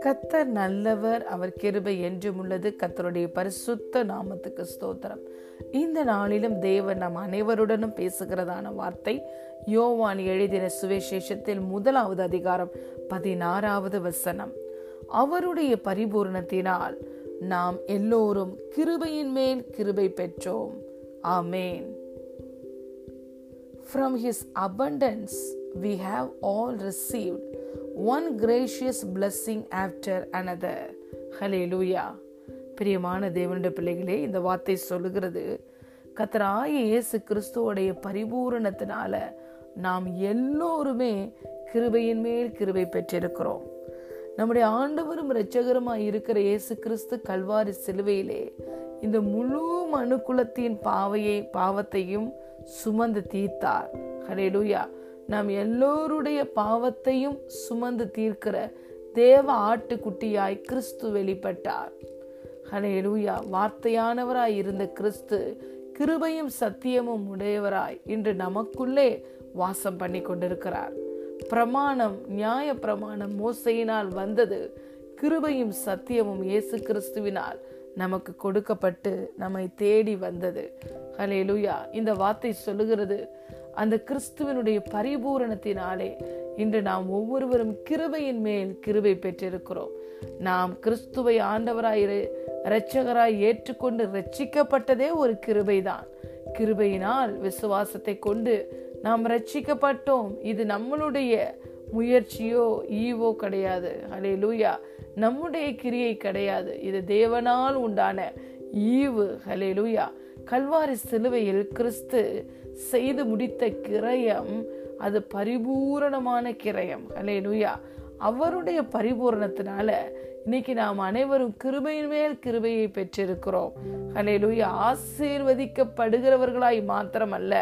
கத்தர் நல்லவர் அவர் கிருபை என்றும் உள்ளது. கத்தருடைய பரிசுத்த நாமத்துக்கு ஸ்தோத்திரம். இந்த நாளிலும் தேவன் நம் அனைவருடனும் பேசுகிறதான வார்த்தை யோவான் எழுதின சுவிசேஷத்தில் முதலாவது அதிகாரம் பதினாறாவது வசனம். அவருடைய பரிபூர்ணத்தினால் நாம் எல்லோரும் கிருபையின் மேல் கிருபை பெற்றோம். ஆமேன். From his abundance we have all received one gracious blessing after another. Hallelujah. பிரியமான தேவனுடைய பிள்ளைகளே இந்த வார்த்தை சொல்லுகிறது கத்தராய இயேசு கிறிஸ்துவோடைய பரிபூரணத்தினால நாம் எல்லோருமே கிருபையின் மேல் கிருபை பெற்றிருக்கிறோம் நம்முடைய ஆண்டவரும் இரட்சகருமாய் இருக்கிற இயேசு கிறிஸ்து கல்வாரி சிலுவையிலே இந்த முழு மனுக்குலத்தின் பாவையை பாவத்தையும் சுமந்து தீர்த்தார். ஹரேலூயா நாம் எல்லோருடைய பாவத்தையும் சுமந்து தீர்க்கிற தேவ ஆட்டுக்குட்டியாய் கிறிஸ்து வெளிப்பட்டார். ஹலேலூயா வார்த்தையானவராய் இருந்த கிறிஸ்து கிருபையும் சத்தியமும் உடையவராய் இன்று நமக்குள்ளே வாசம் பண்ணி கொண்டிருக்கிறார். பிரமாணம் நியாய பிரமாணம் மோசையினால் வந்தது. கிருபையும் சத்தியமும் இயேசு கிறிஸ்துவினால். நமக்கு கொடுக்கப்பட்டு நம்மை தேடி வந்தது. ஹலே லுயா இந்த வார்த்தை சொல்லுகிறது அந்த கிறிஸ்துவனுடைய பரிபூரணத்தினாலே இன்று நாம் ஒவ்வொருவரும் கிருபையின் மேல் கிருபை பெற்றிருக்கிறோம். நாம் கிறிஸ்துவை ஆண்டவராய் இரட்சகராய் ஏற்றுக்கொண்டு ரட்சிக்கப்பட்டதே ஒரு கிருபைதான். கிருபையினால் விசுவாசத்தை கொண்டு நாம் ரட்சிக்கப்பட்டோம் இது நம்மளுடைய முயற்சியோ ஈவோ கிடையாது. அலே லூயா நம்முடைய கிரியை கிடையாது. இது தேவனால் உண்டான ஈவு. ஹலே லூயா கல்வாரி சிலுவையில் கிறிஸ்து செய்து முடித்த கிரயம் அது பரிபூரணமான கிரயம். ஹலே லூயா அவருடைய பரிபூரணத்தினால இன்னைக்கு நாம் அனைவரும் கிருபையின் மேல் கிருபையை பெற்றிருக்கிறோம். ஹலே லூயா ஆசீர்வதிக்கப்படுகிறவர்களாய் மாத்திரமல்ல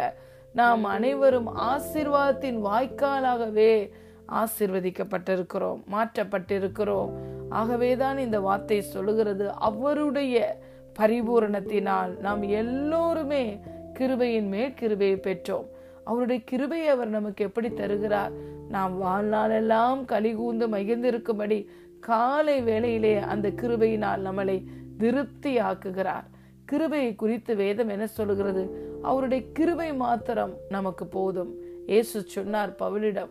நாம் அனைவரும் ஆசீர்வாதத்தின் வாய்க்காலாகவே ஆசிர்வதிக்கப்பட்டிருக்கிறோம் மாற்றப்பட்டிருக்கிறோம். ஆகவேதான் இந்த வார்த்தை சொல்லுகிறது. அவருடைய பரிபூரணத்தினால் நாம் எல்லோருமே கிருபையின் மேல் கிருபையை பெற்றோம். அவருடைய கிருபையை அவர் நமக்கு எப்படி தருகிறார்? நாம் வாழ்நாளெல்லாம் கலிகூந்து மகிழ்ந்திருக்கும்படி காலை வேளையிலே அந்த கிருபையினால் நம்மளை திருப்தி ஆக்குகிறார் கிருபையை குறித்து வேதம் என்ன சொல்லுகிறது? அவருடைய கிருபை மாத்திரம் நமக்கு போதும். ஏசு சொன்னார் பவுலிடம்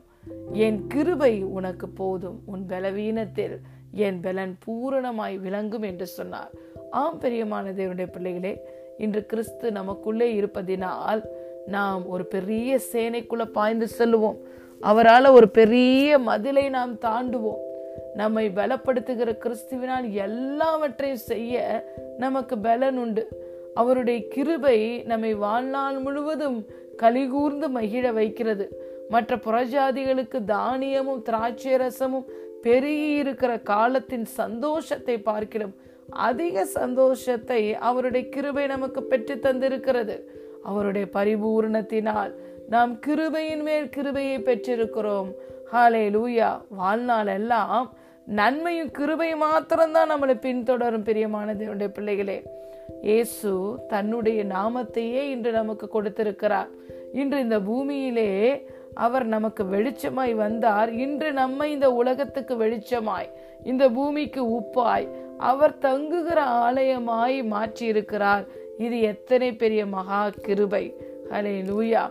என் கிருபை உனக்கு போதும் உன் பலவீனத்தில் என் பலன் பூரணமாய் விளங்கும் என்று சொன்னார். ஆம் பெரியமான தேவனுடைய பிள்ளைகளே இன்று கிறிஸ்து நமக்குள்ளே இருப்பதினால் நாம் ஒரு பெரிய சேனைக்குள்ள பாய்ந்து செல்லுவோம். அவரால் ஒரு பெரிய மதிலை நாம் தாண்டுவோம். நம்மை பலப்படுத்துகிற கிறிஸ்துவினால் எல்லாவற்றையும் செய்ய நமக்கு பலன் உண்டு. அவருடைய கிருபை நம்மை வாழ்நாள் முழுவதும் கலிகூர்ந்து மகிழ வைக்கிறது. மற்ற புறஜாதிகளுக்கு தானியமும் திராட்சை ரசமும் பெருகி இருக்கிற காலத்தின் சந்தோஷத்தை பார்க்கிறோம் அதிக சந்தோஷத்தை அவருடைய கிருபை நமக்கு பெற்று தந்திருக்கிறது. அவருடைய பரிபூர்ணத்தினால் நாம் கிருபையின் மேல் கிருபையை பெற்றிருக்கிறோம். ஹாலே லூயா வாழ்நாள் எல்லாம் நன்மையும் கிருபையும் மாத்திரம்தான் நம்மளை பின்தொடரும் பிரியமான தேவனுடைய பிள்ளைகளே. இயேசு தன்னுடைய நாமத்தையே இன்று நமக்கு கொடுத்திருக்கிறார். இன்று இந்த பூமியிலே அவர் நமக்கு வெளிச்சமாய் வந்தார். இன்று நம்மை இந்த உலகத்துக்கு வெளிச்சமாய் இந்த பூமிக்கு உப்பாய் அவர் தங்குகிற ஆலயமாய் மாற்றி இருக்கிறார் இது எத்தனை பெரிய மகா கிருபை. ஹலே லூயா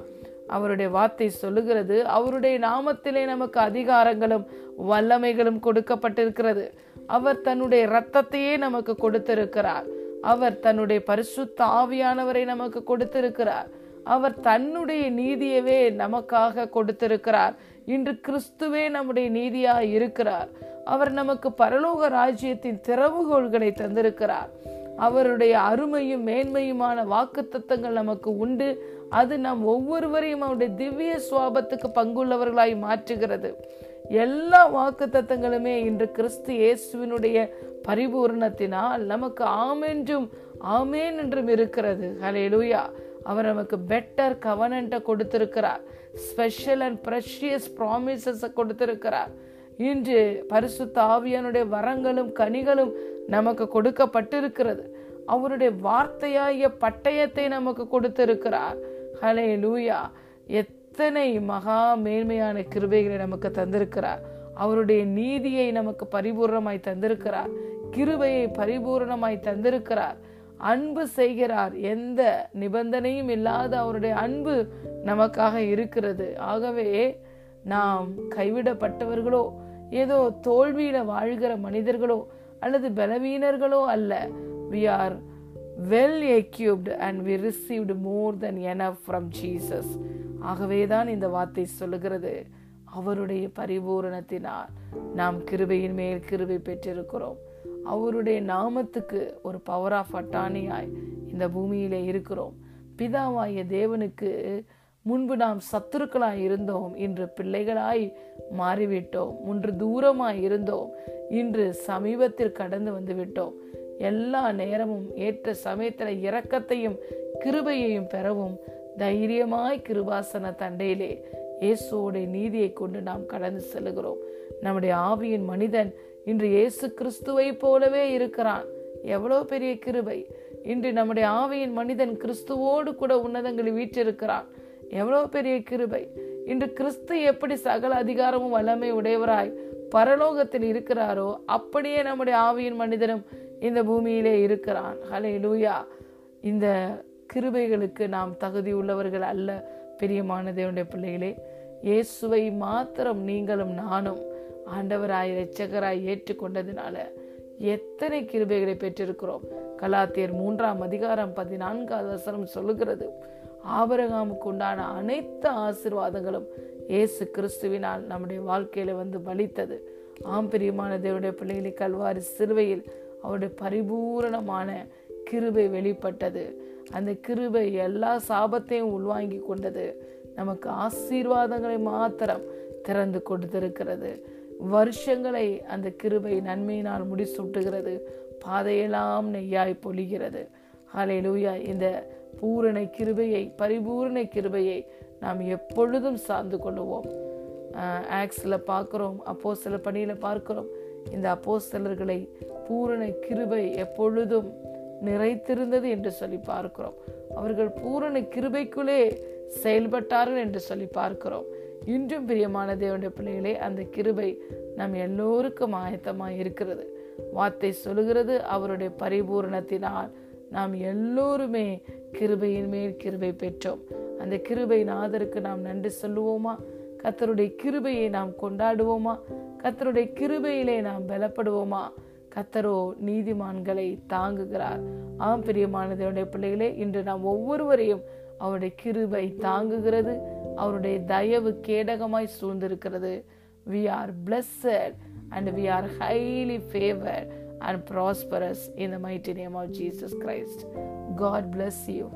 அவருடைய வார்த்தை சொல்லுகிறது அவருடைய நாமத்திலே நமக்கு அதிகாரங்களும் வல்லமைகளும் கொடுக்கப்பட்டிருக்கிறது. அவர் தன்னுடைய இரத்தத்தையே நமக்கு கொடுத்திருக்கிறார். அவர் தன்னுடைய பரிசுத்த ஆவியானவரை நமக்கு கொடுத்திருக்கிறார். அவர் தன்னுடைய நீதியவே நமக்காக கொடுத்திருக்கிறார். இன்று கிறிஸ்துவே நம்முடைய நீதியா இருக்கிறார். அவர் நமக்கு பரலோக ராஜ்யத்தின் திறவுகோள்களை தந்திருக்கிறார். அவருடைய அருமையும் மேன்மையுமான வாக்கு தத்தங்கள் நமக்கு உண்டு. அது நம் ஒவ்வொருவரையும் அவருடைய திவ்ய சுவாபத்துக்கு பங்குள்ளவர்களாய் மாற்றுகிறது. எல்லா வாக்கு தத்தங்களுமே இன்று கிறிஸ்து இயேசுவினுடைய பரிபூர்ணத்தினால் நமக்கு ஆமென்றும் ஆமேன் என்றும் இருக்கிறது. ஹலே லூயா அவர் நமக்கு பெட்டர் கவனண்ட்டை கொடுத்திருக்கிறார். ஸ்பெஷல் அண்ட் ப்ரெஷியஸ் ப்ராமிசஸ் கொடுத்திருக்கிறார். இன்று பரிசுத்த தாவியனுடைய வரங்களும் கனிகளும் நமக்கு கொடுக்கப்பட்டிருக்கிறது. அவருடைய வார்த்தையாகிய பட்டயத்தை நமக்கு கொடுத்திருக்கிறார். ஹலே லூயா எத்தனை மகா மேன்மையான கிருபைகளை நமக்கு தந்திருக்கிறார். அவருடைய நீதியை நமக்கு பரிபூர்ணமாய் தந்திருக்கிறார். கிருபையை பரிபூர்ணமாய் தந்திருக்கிறார். அன்பு செய்கிறார். எந்த நிபந்தனையும் இல்லாத அவருடைய அன்பு நமக்காக இருக்கிறது. ஆகவே நாம் கைவிடப்பட்டவர்களோ ஏதோ தோல்வியில வாழ்கிற மனிதர்களோ அல்லது பலவீனர்களோ அல்ல. We are well equipped and we received more than enough from Jesus ஆகவே தான் இந்த வார்த்தை சொல்லுகிறது. அவருடைய பரிபூரணத்தினால் நாம் கிருபையின் மேல் கிருபை பெற்றிருக்கிறோம். அவருடைய நாமத்துக்கு ஒரு பவர் ஆஃப் அட்டானியாய் இந்த பூமியிலே இருக்கிறோம். பிதாவாய தேவனுக்கு முன்பு நாம் சத்துருக்களாய் இருந்தோம். இன்று பிள்ளைகளாய் மாறிவிட்டோம். முன்று தூரமாய் இருந்தோம். இன்று சமீபத்தில் கடந்து வந்து விட்டோம் எல்லா நேரமும் ஏற்ற சமயத்தில் இரக்கத்தையும் கிருபையையும் பெறவும் தைரியமாய் கிருபாசன தண்டையிலே இயேசுவோடைய நீதியை கொண்டு நாம் கடந்து செல்கிறோம் நம்முடைய ஆவியின் மனிதன் இன்று இயேசு கிறிஸ்துவை போலவே இருக்கிறான் எவ்வளோ பெரிய கிருபை. இன்று நம்முடைய ஆவியின் மனிதன் கிறிஸ்துவோடு கூட உன்னதங்களில் வீற்றிருக்கிறான். எவ்வளோ பெரிய கிருபை. இன்று கிறிஸ்து எப்படி சகல அதிகாரமும் வல்லமை உடையவராய் பரலோகத்தில் இருக்கிறாரோ அப்படியே நம்முடைய ஆவியின் மனிதனும் இந்த பூமியிலே இருக்கிறான். ஹலே லூயா இந்த கிருபைகளுக்கு நாம் தகுதி உள்ளவர்கள் அல்ல பிரியமான தேவனுடைய பிள்ளைகளே. இயேசுவை மாத்திரம் நீங்களும் நானும் ஆண்டவராய் இரட்சகராய் ஏற்றுக்கொண்டதுனால எத்தனை கிருபைகளை பெற்றிருக்கிறோம். கலாத்தியர் மூன்றாம் அதிகாரம் பதினான்காவது வசனம் சொல்லுகிறது ஆபரகாமுக்கு உண்டான அனைத்து ஆசிர்வாதங்களும் இயேசு கிறிஸ்துவினால் நம்முடைய வாழ்க்கையில வந்து பலித்தது. ஆம் பிரியமான தேவனுடைய பிள்ளைகளை கல்வாரி சிறுவையில் அவருடைய பரிபூரணமான கிருபை வெளிப்பட்டது. அந்த கிருபை எல்லா சாபத்தையும் உள்வாங்கி கொண்டது. நமக்கு ஆசீர்வாதங்களை மாத்திரம் திறந்து கொடுத்திருக்கிறது. வருஷங்களை அந்த கிருபை நன்மையினால் முடிசூட்டுகிறது. பாதையெல்லாம் நெய்யாய் பொழிகிறது. ஹalleluya. இந்த பூரண கிருபையை பரிபூரண கிருபையை நாம் எப்பொழுதும் சார்ந்து கொள்ளுவோம். ஆக்ஸில் பார்க்குறோம் அப்போ சில பணியில் பார்க்கிறோம். இந்த அப்போ சிலர்களை பூரண கிருபை எப்பொழுதும் நிறைத்திருந்தது என்று சொல்லி பார்க்கிறோம். அவர்கள் பூரண கிருபைக்குள்ளே செயல்பட்டார்கள் என்று சொல்லி பார்க்கிறோம். இன்றும் பிரியமான தேவனுடைய பிள்ளைகளே அந்த கிருபை நம் எல்லோருக்கும் ஆயத்தமாக இருக்கிறது. வார்த்தை சொல்லுகிறது அவருடைய பரிபூரணத்தினால் நாம் எல்லோருமே கிருபையின் மேல் கிருபை பெற்றோம். அந்த கிருபை நாதருக்கு நாம் நன்றி சொல்லுவோமா? கத்தருடைய கிருபையை நாம் கொண்டாடுவோமா? கத்தருடைய கிருபையிலே நாம் பலப்படுவோமா? கத்தரோ நீதிமான்களை தாங்குகிறார். ஆம் பிரியமானதனுடைய பிள்ளைகளே இன்று நாம் ஒவ்வொருவரையும் அவருடைய கிருபை தாங்குகிறது. அவருடைய தயவு கேடகமாய் சூழ்ந்திருக்கிறது we are blessed and we are highly favour and prosperous in the mighty name of Jesus Christ God bless you